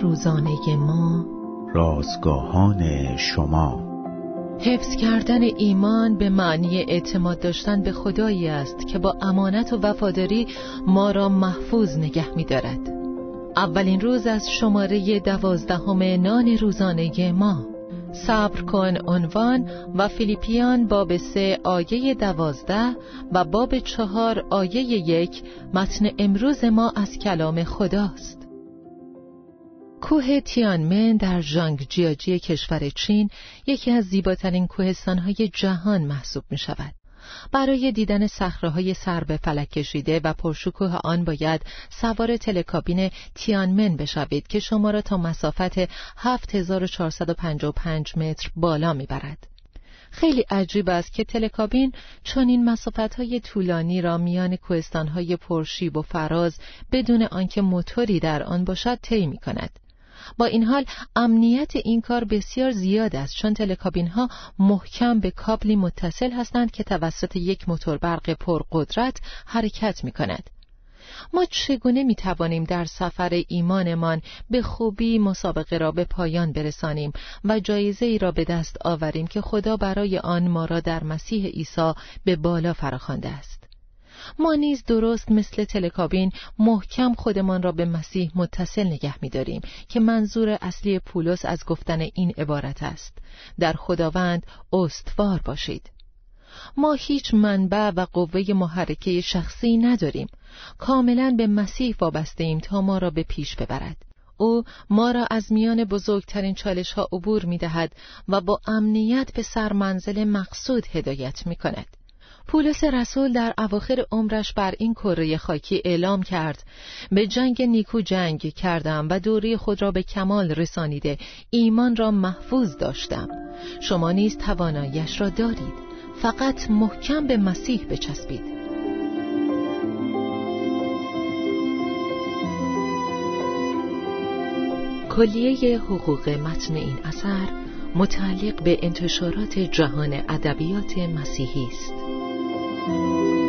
روزانه ما. رازگاهان شما. حفظ کردن ایمان به معنی اعتماد داشتن به خدایی است که با امانت و وفاداری ما را محفوظ نگه می دارد. اولین روز از شماره دوازدهم نان روزانه ما. صبر کن عنوان و فیلیپیان باب سه آیه دوازده و باب چهار آیه یک متن امروز ما از کلام خداست. کوه تیانمن در جیاجی کشور چین یکی از زیباترین کوهستانهای جهان محسوب می شود. برای دیدن صخره‌های سر به فلک کشیده و پرشکوه آن باید سوار تلکابین تیانمن بشوید که شما را تا مسافت 7455 متر بالا می‌برد. خیلی عجیب است که تلکابین چون این مسافت های طولانی را میان کوهستان های پرشیب و فراز بدون آنکه موتوری در آن باشد طی می کند. با این حال امنیت این کار بسیار زیاد است چون تلکابین ها محکم به کابلی متصل هستند که توسط یک موتور برق پرقدرت حرکت می کند. ما چگونه می توانیم در سفر ایمانمان به خوبی مسابقه را به پایان برسانیم و جایزه ای را به دست آوریم که خدا برای آن ما را در مسیح عیسی به بالا فراخوانده است ما نیز درست مثل تلکابین محکم خودمان را به مسیح متصل نگه می‌داریم که منظور اصلی پولس از گفتن این عبارت است. در خداوند استوار باشید. ما هیچ منبع و قوه محرکه شخصی نداریم. کاملا به مسیح وابسته ایم تا ما را به پیش ببرد. او ما را از میان بزرگترین چالش ها عبور می دهد و با امنیت به سرمنزل مقصود هدایت می کند. پولس رسول در اواخر عمرش بر این کره خاکی اعلام کرد. به جنگ نیکو جنگ کردم و دوری خود را به کمال رسانیده. ایمان را محفوظ داشتم. شما نیز توانایش را دارید. فقط محکم به مسیح بچسبید. کلیه حقوق متن این اثر متعلق به انتشارات جهان ادبیات مسیحی است. Thank you.